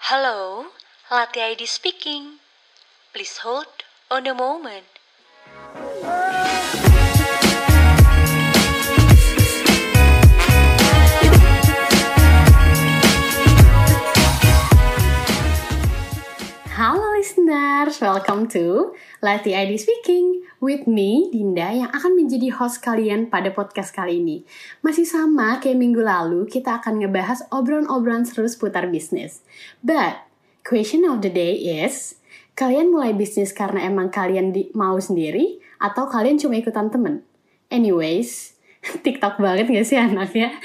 Hello, Latte ID speaking. Please hold on a moment. Halo listeners, welcome to Lati ID Speaking with me, Dinda, yang akan menjadi host kalian pada podcast kali ini. Masih sama kayak minggu lalu, kita akan ngebahas obrolan-obrolan seru seputar bisnis. But, question of the day is, kalian mulai bisnis karena emang kalian di- mau sendiri, atau kalian cuma ikutan temen? Anyways, TikTok banget gak sih anaknya?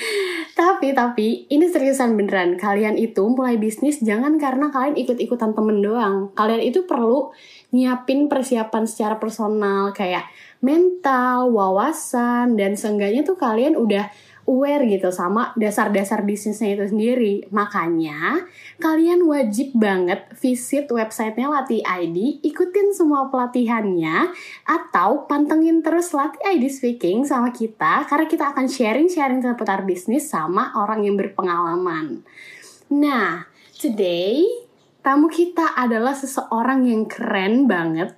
Tapi, tapi, ini seriusan beneran. Kalian itu mulai bisnis jangan karena kalian ikut-ikutan temen doang. Kalian itu perlu nyiapin persiapan secara personal, kayak mental, wawasan, dan seenggaknya tuh kalian udah aware gitu sama dasar-dasar bisnisnya itu sendiri. Makanya, kalian wajib banget visit websitenya Latih ID, ikutin semua pelatihannya, atau pantengin terus Latih ID Speaking sama kita, karena kita akan sharing-sharing seputar bisnis sama orang yang berpengalaman. Nah, today, tamu kita adalah seseorang yang keren banget.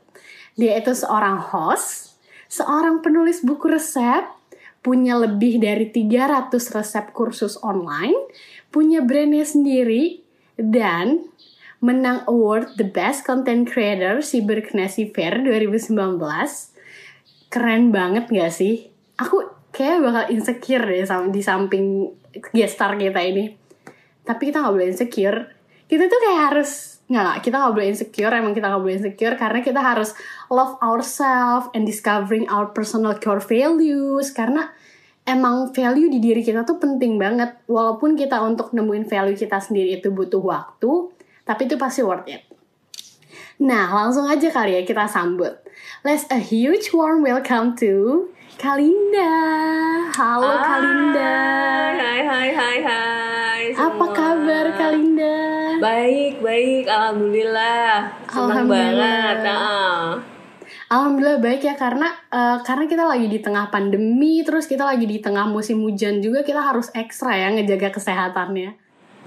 Dia itu seorang host, seorang penulis buku resep, punya lebih dari 300 resep kursus online, punya brandnya sendiri, dan menang award The Best Content Creator Cyberknesi Fair 2019. Keren banget gak sih? Aku kayak bakal insecure deh di samping guest star kita ini. Tapi kita nggak boleh insecure. Kita tuh kayak harus nggak, kita nggak boleh insecure. Emang kita nggak boleh insecure karena kita harus love ourselves and discovering our personal core values. Karena emang value di diri kita tuh penting banget. Walaupun kita untuk nemuin value kita sendiri itu butuh waktu, tapi itu pasti worth it. Nah, langsung aja kali ya kita sambut. Let's a huge warm welcome to Kalinda. Halo Kalinda. Hai, hai, hai, hai. Apa semua. kabar Kalinda? Baik, baik. Alhamdulillah. Senang Alhamdulillah. banget. Nah, Alhamdulillah baik ya karena eh, karena kita lagi di tengah pandemi, terus kita lagi di tengah musim hujan juga kita harus ekstra ya ngejaga kesehatannya.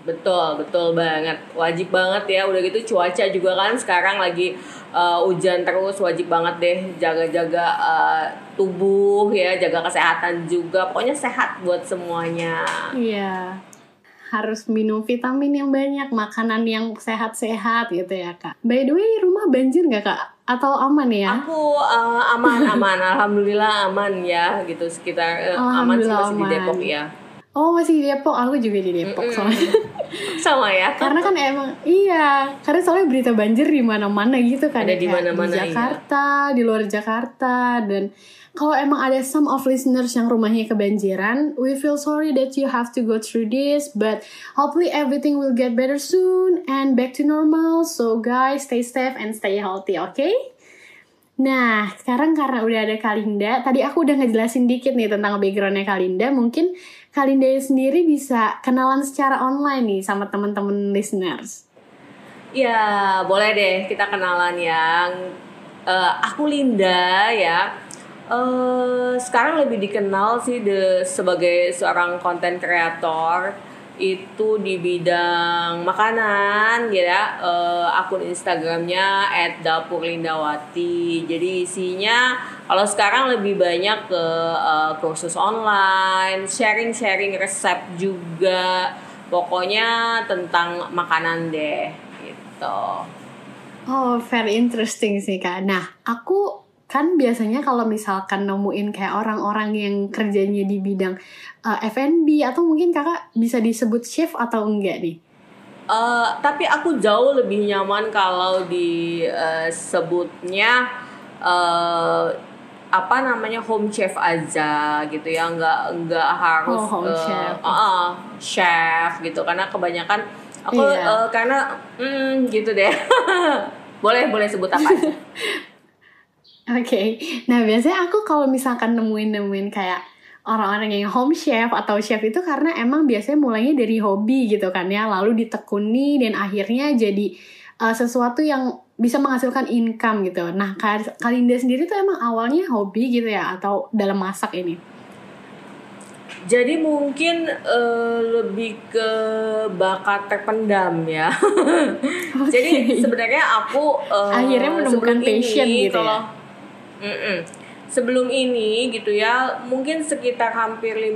betul, betul banget. Wajib banget ya. Udah gitu cuaca juga kan sekarang lagi uh, hujan terus. Wajib banget deh jaga-jaga uh, tubuh ya, jaga kesehatan juga. Pokoknya sehat buat semuanya. Iya. Harus minum vitamin yang banyak, makanan yang sehat-sehat gitu ya kak. By the way, rumah banjir nggak kak? Atau aman ya? Aku uh, aman, aman. Alhamdulillah aman ya gitu sekitar uh, aman sih masih di aman. Depok ya. Oh masih di Depok, aku juga di Depok soalnya. Sama ya. karena kan emang iya, karena soalnya berita banjir di mana-mana gitu kan. Ada di Kayak mana-mana, Di iya. Jakarta, di luar Jakarta dan kalau emang ada some of listeners yang rumahnya kebanjiran, we feel sorry that you have to go through this, but hopefully everything will get better soon and back to normal. So guys, stay safe and stay healthy, okay? Nah, sekarang karena udah ada Kalinda, tadi aku udah ngejelasin dikit nih tentang backgroundnya Kalinda. Mungkin Kalinda sendiri bisa kenalan secara online nih sama teman-teman listeners. Ya, boleh deh kita kenalan yang eh, aku Linda ya. Eh sekarang lebih dikenal sih de, sebagai seorang konten kreator itu di bidang makanan ya. Eh, akun Instagramnya @dapurlindawati. Jadi isinya kalau sekarang lebih banyak ke eh, kursus online sharing-sharing resep juga. Pokoknya tentang makanan deh gitu. Oh, very interesting sih kak. Nah, aku kan biasanya kalau misalkan nemuin kayak orang-orang yang kerjanya di bidang uh, F&B atau mungkin kakak bisa disebut chef atau enggak nih? Eh, tapi aku jauh lebih nyaman kalau disebutnya eh apa namanya home chef aja gitu ya nggak nggak harus Oh, home eh, chef. uh, uh, chef gitu karena kebanyakan aku Iya. eh, karena mm, gitu deh boleh boleh sebut apa Oke, nah biasanya aku kalau misalkan nemuin-nemuin kayak orang-orang yang home chef atau chef itu karena emang biasanya mulainya dari hobi gitu kan ya, lalu ditekuni dan akhirnya jadi uh, sesuatu yang bisa menghasilkan income gitu. Nah, Kalinda sendiri tuh emang awalnya hobi gitu ya atau dalam masak ini? Jadi mungkin eh, lebih ke bakat terpendam ya. Jadi sebenarnya aku eh, Akhirnya menemukan passion ini, gitu ya? Kalau, Mm-mm. Sebelum ini gitu ya, mungkin sekitar hampir 15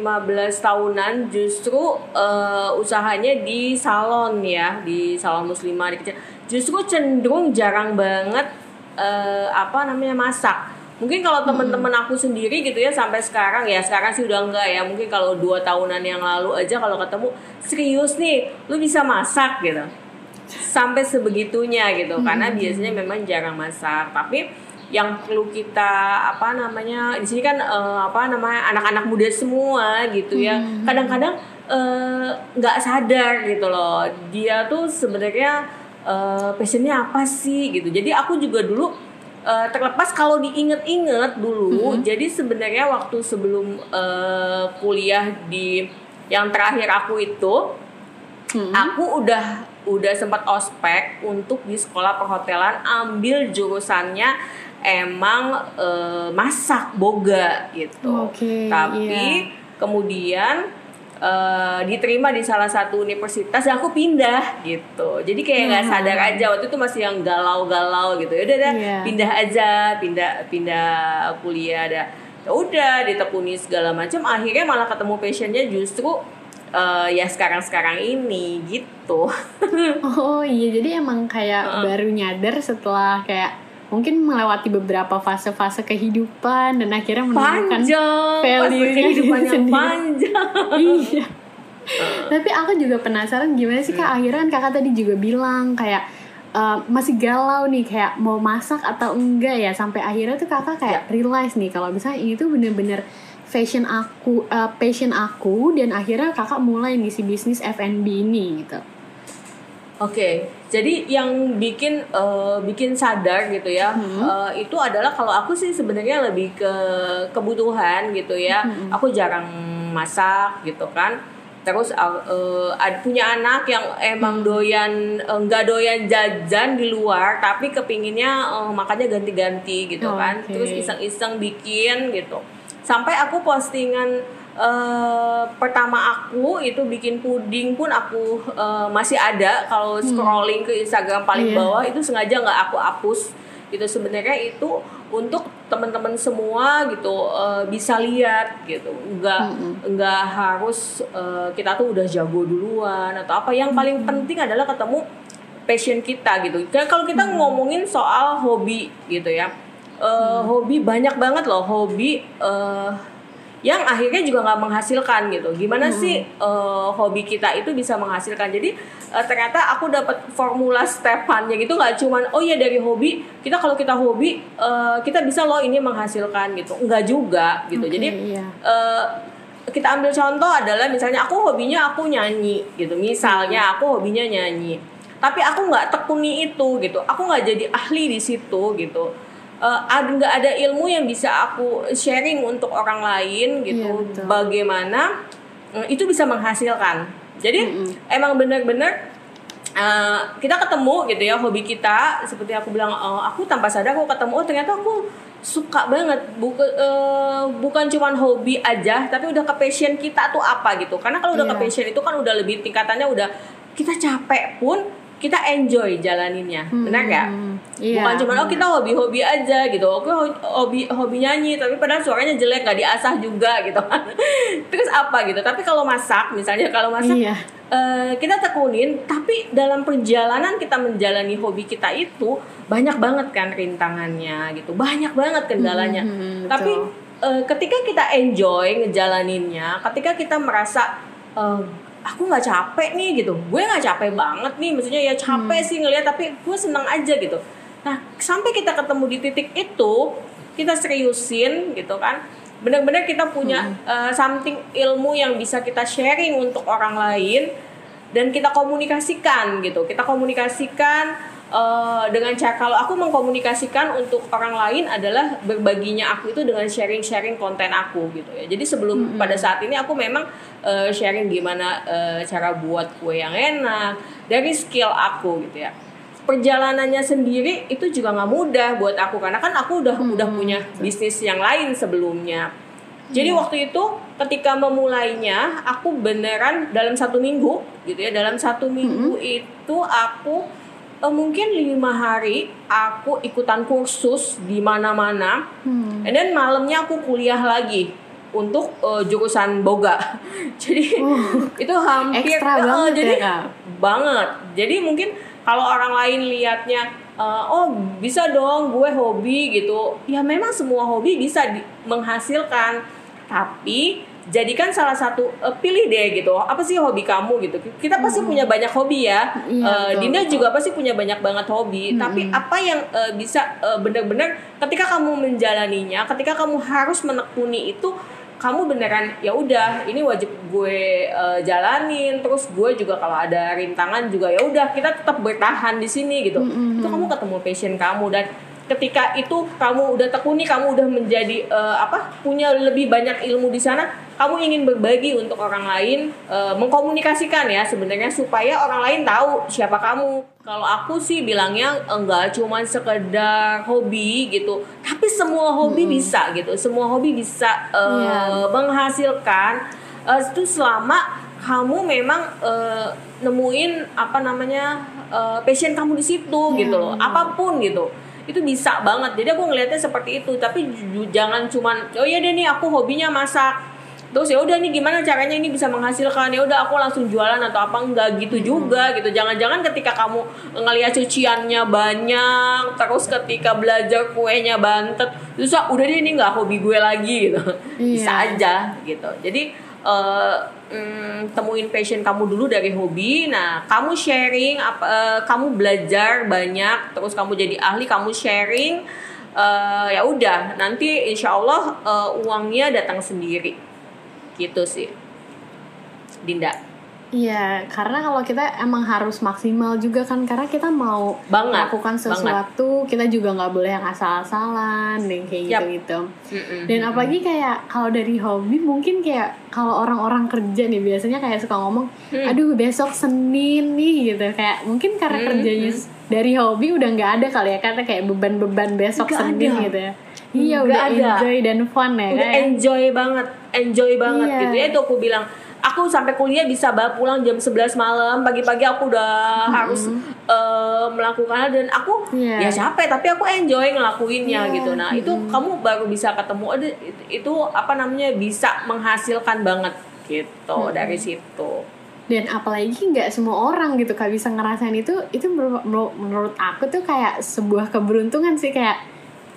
tahunan justru eh, usahanya di salon ya, di salon muslimah di kecil. Justru cenderung jarang banget eh, apa namanya masak. Mungkin kalau teman-teman aku sendiri gitu ya sampai sekarang ya sekarang sih udah enggak ya. Mungkin kalau dua tahunan yang lalu aja kalau ketemu serius nih, lu bisa masak gitu sampai sebegitunya gitu karena biasanya memang jarang masak tapi yang perlu kita apa namanya di sini kan eh, apa namanya anak-anak muda semua gitu ya. Kadang-kadang eh, nggak sadar gitu loh dia tuh sebenarnya eh, passionnya apa sih gitu. Jadi aku juga dulu eh, terlepas kalau diinget-inget dulu jadi sebenarnya waktu sebelum eh, kuliah di yang terakhir aku itu Aku udah udah sempat ospek untuk di sekolah perhotelan ambil jurusannya emang eh, masak boga gitu. Oke, Tapi iya. kemudian eh, diterima di salah satu universitas dan aku pindah gitu. Jadi kayak nggak Hmm. sadar aja waktu itu masih yang galau-galau gitu. Ya udah dah, Iya. pindah aja, pindah pindah kuliah ada. Ya udah ditekuni segala macam akhirnya malah ketemu passionnya justru eh, ya sekarang-sekarang ini gitu. Oh iya, jadi emang kayak baru nyadar setelah kayak mungkin melewati beberapa fase-fase kehidupan dan akhirnya menemukan panjang, value-nya kehidupan yang sendiri. panjang. iya. Tapi aku juga penasaran gimana sih kak akhirnya kan kakak tadi juga bilang kayak eh, masih galau nih kayak mau masak atau enggak ya sampai akhirnya tuh kakak kayak realize nih kalau misalnya ini tuh bener-bener fashion aku, eh, passion aku dan akhirnya kakak mulai nih si bisnis F&B ini gitu. Oke, jadi yang bikin eh, bikin sadar gitu ya, eh, itu adalah kalau aku sih sebenarnya lebih ke kebutuhan gitu ya. Aku jarang masak gitu kan. Terus eh, ada punya anak yang emang doyan eh, nggak doyan jajan di luar, tapi kepinginnya eh, makannya ganti-ganti gitu kan. Oke. Terus iseng-iseng bikin gitu. Sampai aku postingan eh pertama aku itu bikin puding pun aku eh, masih ada. Kalau scrolling ke Instagram paling Iya. bawah itu sengaja nggak aku hapus. Gitu. Sebenarnya itu untuk teman-teman semua gitu eh, bisa lihat gitu. Nggak nggak harus eh, kita tuh udah jago duluan atau apa. Yang paling penting adalah ketemu passion kita gitu. Kayak kalau kita ngomongin soal hobi gitu ya. Eh, hobi banyak banget loh. Hobi eh, yang akhirnya juga nggak menghasilkan gitu. Gimana sih eh, hobi kita itu bisa menghasilkan? Jadi eh, ternyata aku dapat formula stepannya gitu nggak cuman oh ya dari hobi kita kalau kita hobi eh, kita bisa loh ini menghasilkan gitu. Enggak juga gitu. Oke, Jadi iya. eh, kita ambil contoh adalah misalnya aku hobinya aku nyanyi gitu. Misalnya aku hobinya nyanyi. Tapi aku nggak tekuni itu gitu. Aku nggak jadi ahli di situ gitu eh, ada nggak ada ilmu yang bisa aku sharing untuk orang lain gitu. Iya, betul. bagaimana eh, itu bisa menghasilkan. Jadi emang benar-benar eh, kita ketemu gitu ya hobi kita. Seperti aku bilang eh, aku tanpa sadar aku ketemu oh ternyata aku suka banget. Bukan bukan cuman hobi aja tapi udah ke passion kita tuh apa gitu. Karena kalau udah ke Iya. passion itu kan udah lebih tingkatannya udah kita capek pun kita enjoy jalaninnya. Benar nggak? Iya, bukan cuma oh kita hobi-hobi aja gitu. Aku ho- hobi hobi nyanyi tapi padahal suaranya jelek nggak diasah juga gitu. Terus apa gitu? Tapi kalau masak misalnya kalau masak Iya. eh, kita tekunin tapi dalam perjalanan kita menjalani hobi kita itu banyak banget kan rintangannya gitu. Banyak banget kendalanya. Hmm, tapi betul. eh, ketika kita enjoy ngejalaninnya ketika kita merasa eh, aku nggak capek nih gitu. Gue nggak capek banget nih maksudnya ya capek sih ngeliat tapi gue senang aja gitu. Nah sampai kita ketemu di titik itu kita seriusin gitu kan. Benar-benar kita punya eh, something ilmu yang bisa kita sharing untuk orang lain dan kita komunikasikan gitu. Kita komunikasikan eh, dengan cara kalau aku mengkomunikasikan untuk orang lain adalah berbaginya aku itu dengan sharing-sharing konten aku gitu ya. Jadi sebelum pada saat ini aku memang eh, sharing gimana eh, cara buat kue yang enak dari skill aku gitu ya. Perjalanannya sendiri itu juga nggak mudah buat aku karena kan aku udah udah punya bisnis yang lain sebelumnya. Jadi waktu itu ketika memulainya aku beneran dalam satu minggu gitu ya dalam satu minggu itu aku eh, mungkin lima hari aku ikutan kursus di mana-mana. Hmm. and then malamnya aku kuliah lagi untuk eh, jurusan boga. Jadi itu hampir Ekstra eh, banget jadi ya, Kak? banget. Jadi mungkin kalau orang lain lihatnya eh, oh bisa dong gue hobi gitu. Ya memang semua hobi bisa di- menghasilkan. Tapi jadikan salah satu eh, pilih deh gitu. Apa sih hobi kamu gitu? Kita pasti punya banyak hobi ya. Iya, Eh, betul, Dinda betul. juga pasti punya banyak banget hobi. Tapi apa yang eh, bisa eh, benar-benar ketika kamu menjalaninya ketika kamu harus menekuni itu kamu beneran ya udah ini wajib gue eh, jalanin. Terus gue juga kalau ada rintangan juga ya udah kita tetap bertahan di sini gitu. Itu kamu ketemu passion kamu dan ketika itu kamu udah tekuni kamu udah menjadi eh, apa punya lebih banyak ilmu di sana kamu ingin berbagi untuk orang lain eh, mengkomunikasikan ya sebenarnya supaya orang lain tahu siapa kamu. Kalau aku sih bilangnya enggak cuma sekedar hobi gitu. Tapi semua hobi bisa gitu. Semua hobi bisa eh, Iya. menghasilkan. Eh, itu selama kamu memang eh, nemuin apa namanya eh, passion kamu di situ gitu loh. Apa pun gitu. Itu bisa banget. Jadi aku ngelihatnya seperti itu. Tapi jangan cuman oh ya deh nih aku hobinya masak terus ya udah nih gimana caranya ini bisa menghasilkan? Ya udah aku langsung jualan atau apa? Enggak gitu juga gitu. Jangan-jangan ketika kamu ngelihat cuciannya banyak terus ketika belajar kuenya bantet terus ah, udah deh ini nggak hobi gue lagi gitu. Bisa Iya. aja gitu. Jadi eh, mm, temuin passion kamu dulu dari hobi. Nah kamu sharing apa eh, kamu belajar banyak terus kamu jadi ahli kamu sharing eh, ya udah. Nanti insya Allah eh, uangnya datang sendiri gitu sih Dinda Iya, karena kalau kita emang harus maksimal juga kan, karena kita mau Banget, melakukan sesuatu, kita juga nggak boleh yang asal-asalan, dan kayak gitu-gitu. Mm-mm. Dan apalagi kayak kalau dari hobi mungkin kayak kalau orang-orang kerja nih biasanya kayak suka ngomong, Hmm. aduh besok Senin nih gitu kayak mungkin karena Hmm, kerjanya s- dari hobi udah nggak ada kali ya karena kayak beban-beban besok Nggak Senin ada. gitu ya. Iya udah ada. enjoy dan fun ya udah kayak. enjoy banget enjoy banget Iya. gitu ya itu aku bilang aku sampai kuliah bisa bawa pulang jam 11 malam pagi-pagi aku udah harus eh, melakukan dan aku Iya. ya capek tapi aku enjoy ngelakuinnya Iya. gitu nah itu kamu baru bisa ketemu ada itu, itu apa namanya bisa menghasilkan banget gitu dari situ dan apalagi nggak semua orang gitu kak bisa ngerasain itu itu menur- menur- menurut aku tuh kayak sebuah keberuntungan sih kayak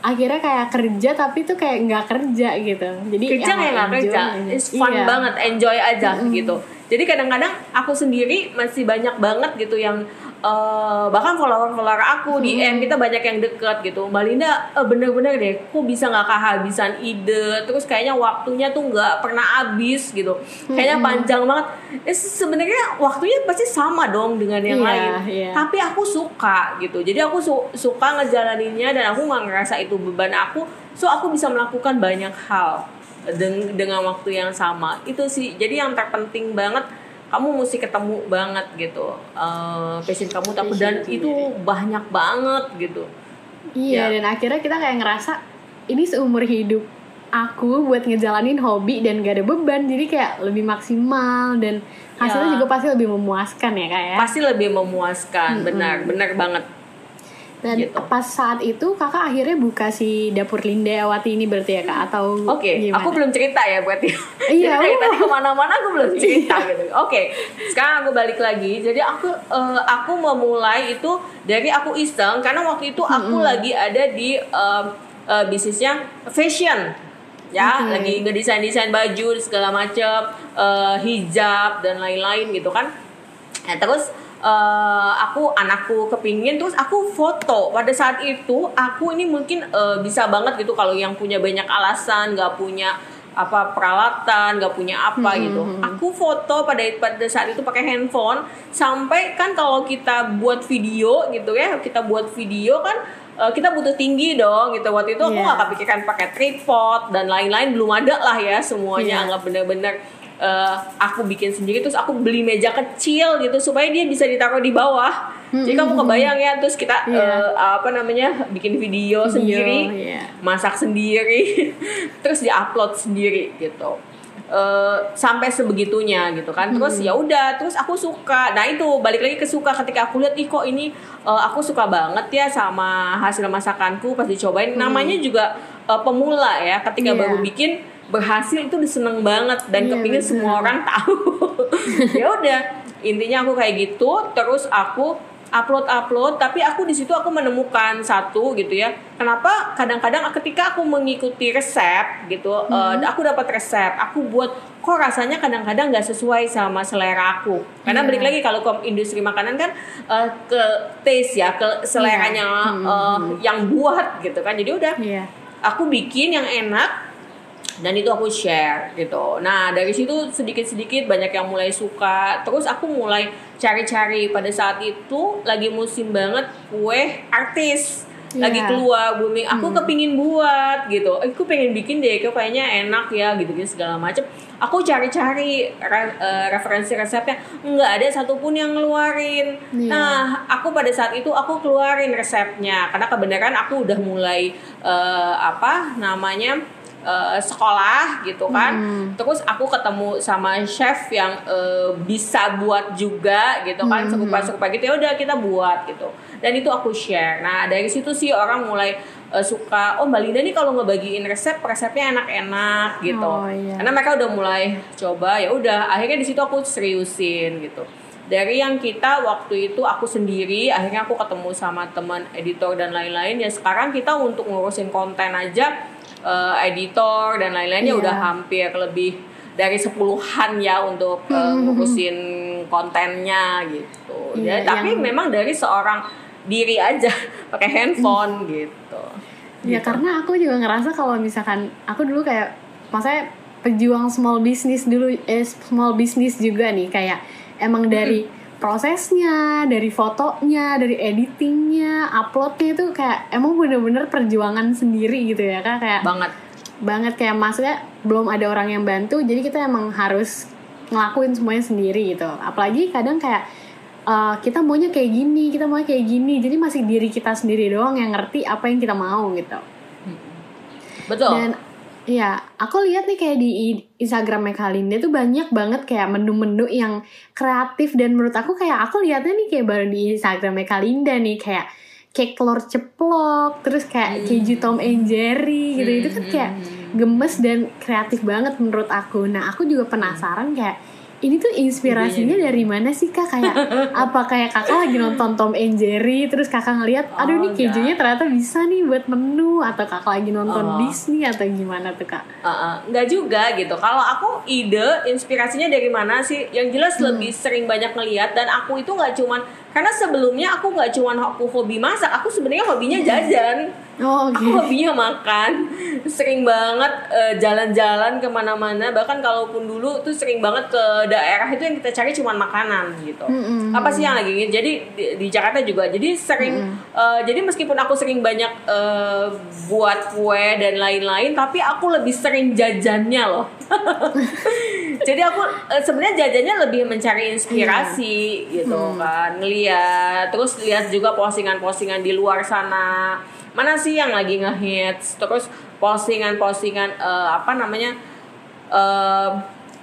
akhirnya kayak kerja tapi tuh kayak nggak kerja gitu. Jadi kerja emang kayak nggak kerja. it's fun Iya. banget enjoy aja gitu. Jadi kadang-kadang aku sendiri masih banyak banget gitu yang eh, bahkan follower-follower aku di M kita banyak yang deket gitu. Mbak Linda eh, bener-bener deh kok bisa nggak kehabisan ide? Terus kayaknya waktunya tuh nggak pernah habis gitu. Kayaknya panjang banget. Eh, sebenarnya waktunya pasti sama dong dengan yang Iya, lain. iya. tapi aku suka gitu. Jadi aku su- suka ngejalaninnya dan aku nggak ngerasa itu beban aku. So aku bisa melakukan banyak hal deng- dengan waktu yang sama. Itu sih. Jadi yang terpenting banget kamu mesti ketemu banget gitu eh passion kamu tapi dan sendiri. itu banyak banget gitu Iya, Ya. dan akhirnya kita kayak ngerasa ini seumur hidup aku buat ngejalanin hobi dan gak ada beban, jadi kayak lebih maksimal dan hasilnya Ya. juga pasti lebih memuaskan ya kak ya. pasti lebih memuaskan benar benar banget Dan gitu. pas saat itu kakak akhirnya buka si dapur Lindawati ini berarti ya kak atau Oke, gimana? aku belum cerita ya berarti. Iya, Jadi dari oh. tadi ke mana-mana aku belum cerita gitu. Oke, sekarang aku balik lagi. Jadi aku eh, aku memulai itu dari aku iseng karena waktu itu aku lagi ada di eh, eh, bisnisnya fashion. Ya, Oke. lagi ngedesain-desain baju segala macam, eh, hijab dan lain-lain gitu kan. Nah, terus eh, aku anakku kepingin terus aku foto. Pada saat itu aku ini mungkin eh, bisa banget gitu kalau yang punya banyak alasan nggak punya apa peralatan nggak punya apa gitu. aku foto pada pada saat itu pakai handphone. Sampai kan kalau kita buat video gitu ya kita buat video kan eh, kita butuh tinggi dong gitu. Waktu itu aku Iya. nggak kepikiran pakai tripod dan lain-lain belum ada lah ya semuanya. Iya. anggap bener-bener eh, aku bikin sendiri terus aku beli meja kecil gitu supaya dia bisa ditaruh di bawah. Jadi kamu kebayang ya terus kita Iya. eh, apa namanya bikin video, Video, sendiri iya. masak sendiri terus diupload sendiri gitu. Eh, sampai sebegitunya gitu kan. Terus ya udah terus aku suka. Nah itu balik lagi ke suka. Ketika aku lihat ih kok ini eh, aku suka banget ya sama hasil masakanku pas dicobain. Namanya juga eh, pemula ya. Ketika Iya. baru bikin berhasil itu diseneng banget dan Iya, kepingin bener. semua orang tahu. Ya udah intinya aku kayak gitu terus aku upload upload tapi aku di situ aku menemukan satu gitu ya. Kenapa? Kadang-kadang ketika aku mengikuti resep gitu eh, aku dapat resep aku buat kok rasanya kadang-kadang nggak sesuai sama selera aku? Karena Iya. balik lagi kalau ke industri makanan kan eh, ke taste ya ke seleranya eh, yang buat gitu kan. Jadi udah Iya. aku bikin yang enak dan itu aku share gitu. Nah dari situ sedikit-sedikit banyak yang mulai suka. Terus aku mulai cari-cari pada saat itu lagi musim banget kue artis lagi Iya. keluar booming. Aku kepingin buat gitu. Eh, Aku pengen bikin deh, kayaknya enak ya gitu-gitu segala macem. Aku cari-cari re- eh, referensi resepnya, nggak ada satupun yang ngeluarin. Iya. Nah aku pada saat itu aku keluarin resepnya karena kebenaran aku udah mulai eh, apa namanya eh, sekolah gitu kan. Terus aku ketemu sama chef yang eh, bisa buat juga gitu kan serupa serupa gitu. Ya udah kita buat gitu. Dan itu aku share. Nah dari situ sih orang mulai eh, suka oh mbak Linda nih kalau ngebagiin resep resepnya enak-enak gitu. Oh, iya. karena mereka udah mulai coba ya udah akhirnya di situ aku seriusin gitu. Dari yang kita waktu itu aku sendiri akhirnya aku ketemu sama teman editor dan lain-lain ya sekarang kita untuk ngurusin konten aja eh, editor dan lain-lainnya Iya. udah hampir lebih dari sepuluhan ya untuk eh, ngurusin kontennya gitu. Iya, ya tapi yang- memang dari seorang diri aja pakai handphone gitu. Ya karena aku juga ngerasa kalau misalkan aku dulu kayak maksudnya pejuang small business dulu eh small business juga nih kayak emang dari prosesnya, dari fotonya, dari editingnya, uploadnya itu kayak emang bener-bener perjuangan sendiri gitu ya kan kayak banget. Banget kayak maksudnya belum ada orang yang bantu jadi kita emang harus ngelakuin semuanya sendiri gitu. Apalagi kadang kayak uh, kita maunya kayak gini kita maunya kayak gini jadi masih diri kita sendiri doang yang ngerti apa yang kita mau gitu. Betul. Dan ya aku lihat nih kayak di Instagramnya Kalinda tuh banyak banget kayak menu-menu yang kreatif dan menurut aku kayak aku lihatnya nih kayak baru di Instagramnya Kalinda nih kayak cake telur ceplok terus kayak keju Tom and Jerry gitu itu kan kayak gemes dan kreatif banget menurut aku. Nah aku juga penasaran kayak ini tuh inspirasinya dari mana sih kak kayak apa kayak kakak lagi nonton Tom and Jerry terus kakak ngeliat aduh Oh, nih kejunya enggak. ternyata bisa nih buat menu atau kakak lagi nonton Oh. Disney atau gimana tuh kak Uh-uh, nggak juga gitu. Kalau aku ide inspirasinya dari mana sih? Yang jelas Hmm. lebih sering banyak ngeliat dan aku itu nggak cuman karena sebelumnya aku nggak cuman aku hobi masak, aku sebenarnya hobinya jajan. Oh oke Aku hobinya makan, sering banget eh, jalan-jalan ke mana-mana. Bahkan kalaupun dulu tuh sering banget ke daerah itu yang kita cari cuman makanan gitu. Mm-mm. Apa sih yang lagi gitu? Jadi di, di Jakarta juga. Jadi sering. eh, jadi meskipun aku sering banyak eh, buat kue dan lain-lain, tapi aku lebih sering jajannya loh. jadi aku eh, sebenarnya jajannya lebih mencari inspirasi gitu kan, ngeliat. Terus lihat juga postingan-postingan di luar sana mana sih yang lagi ngehits? Terus postingan-postingan eh, apa namanya eh,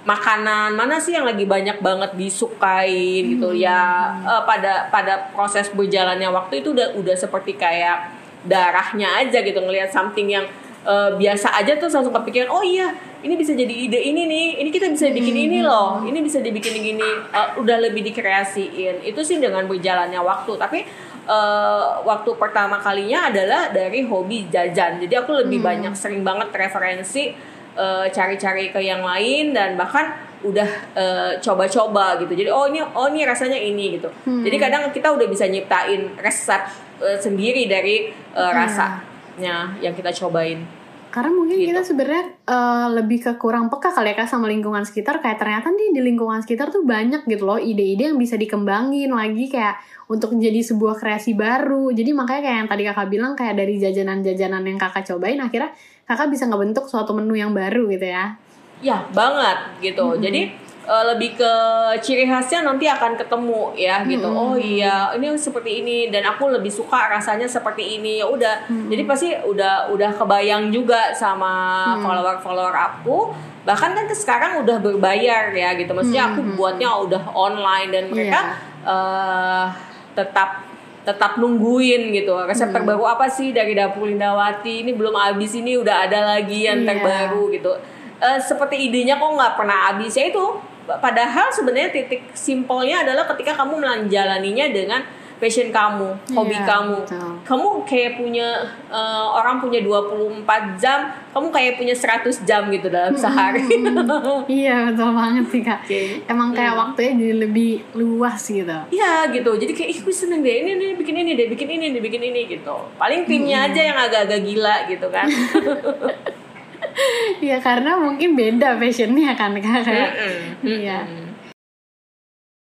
makanan mana sih yang lagi banyak banget disukain gitu? Ya eh, pada pada proses berjalannya waktu itu udah udah seperti kayak darahnya aja gitu ngelihat something yang eh, biasa aja tuh langsung kepikiran oh iya ini bisa jadi ide ini nih ini kita bisa bikin ini loh ini bisa dibikin gini. Eh, udah lebih dikreasiin. Itu sih dengan berjalannya waktu tapi eh, waktu pertama kalinya adalah dari hobi jajan. Jadi aku lebih banyak sering banget referensi eh, cari-cari ke yang lain dan bahkan udah eh, coba-coba gitu. Jadi oh ini oh ini rasanya ini gitu. Jadi kadang kita udah bisa nyiptain resep eh, sendiri dari eh, rasanya yang kita cobain karena mungkin Gitu. kita sebenarnya eh, lebih ke kurang peka kali ya kak sama lingkungan sekitar kayak ternyata nih di lingkungan sekitar tuh banyak gitu loh ide-ide yang bisa dikembangin lagi kayak untuk menjadi sebuah kreasi baru jadi makanya kayak yang tadi kakak bilang kayak dari jajanan-jajanan yang kakak cobain akhirnya kakak bisa ngebentuk suatu menu yang baru gitu ya Ya banget gitu. Jadi eh, lebih ke ciri khasnya nanti akan ketemu ya gitu. Oh iya ini seperti ini dan aku lebih suka rasanya seperti ini. Ya udah. Jadi pasti udah udah kebayang juga sama follower follower aku. Bahkan kan sekarang udah berbayar ya gitu. Maksudnya aku buatnya udah online dan mereka eh, tetap tetap nungguin gitu. Resep terbaru apa sih dari dapur Lindawati? Ini belum habis ini udah ada lagi yang Iya. terbaru gitu. Eh, seperti idenya kok nggak pernah habis. Ya itu padahal sebenarnya titik simpelnya adalah ketika kamu menjalaninya dengan passion kamu hobi Iya, kamu betul. kamu kayak punya eh, orang punya 24 jam kamu kayak punya 100 jam gitu dalam sehari Iya betul banget sih kak. Oke. Emang kayak waktunya jadi lebih luas gitu. Iya gitu jadi kayak ih gue seneng deh ini nih bikin ini deh bikin ini deh bikin ini gitu paling timnya aja yang agak-agak gila gitu kan Iya karena mungkin beda passionnya kan kak. Iya. Mm-mm.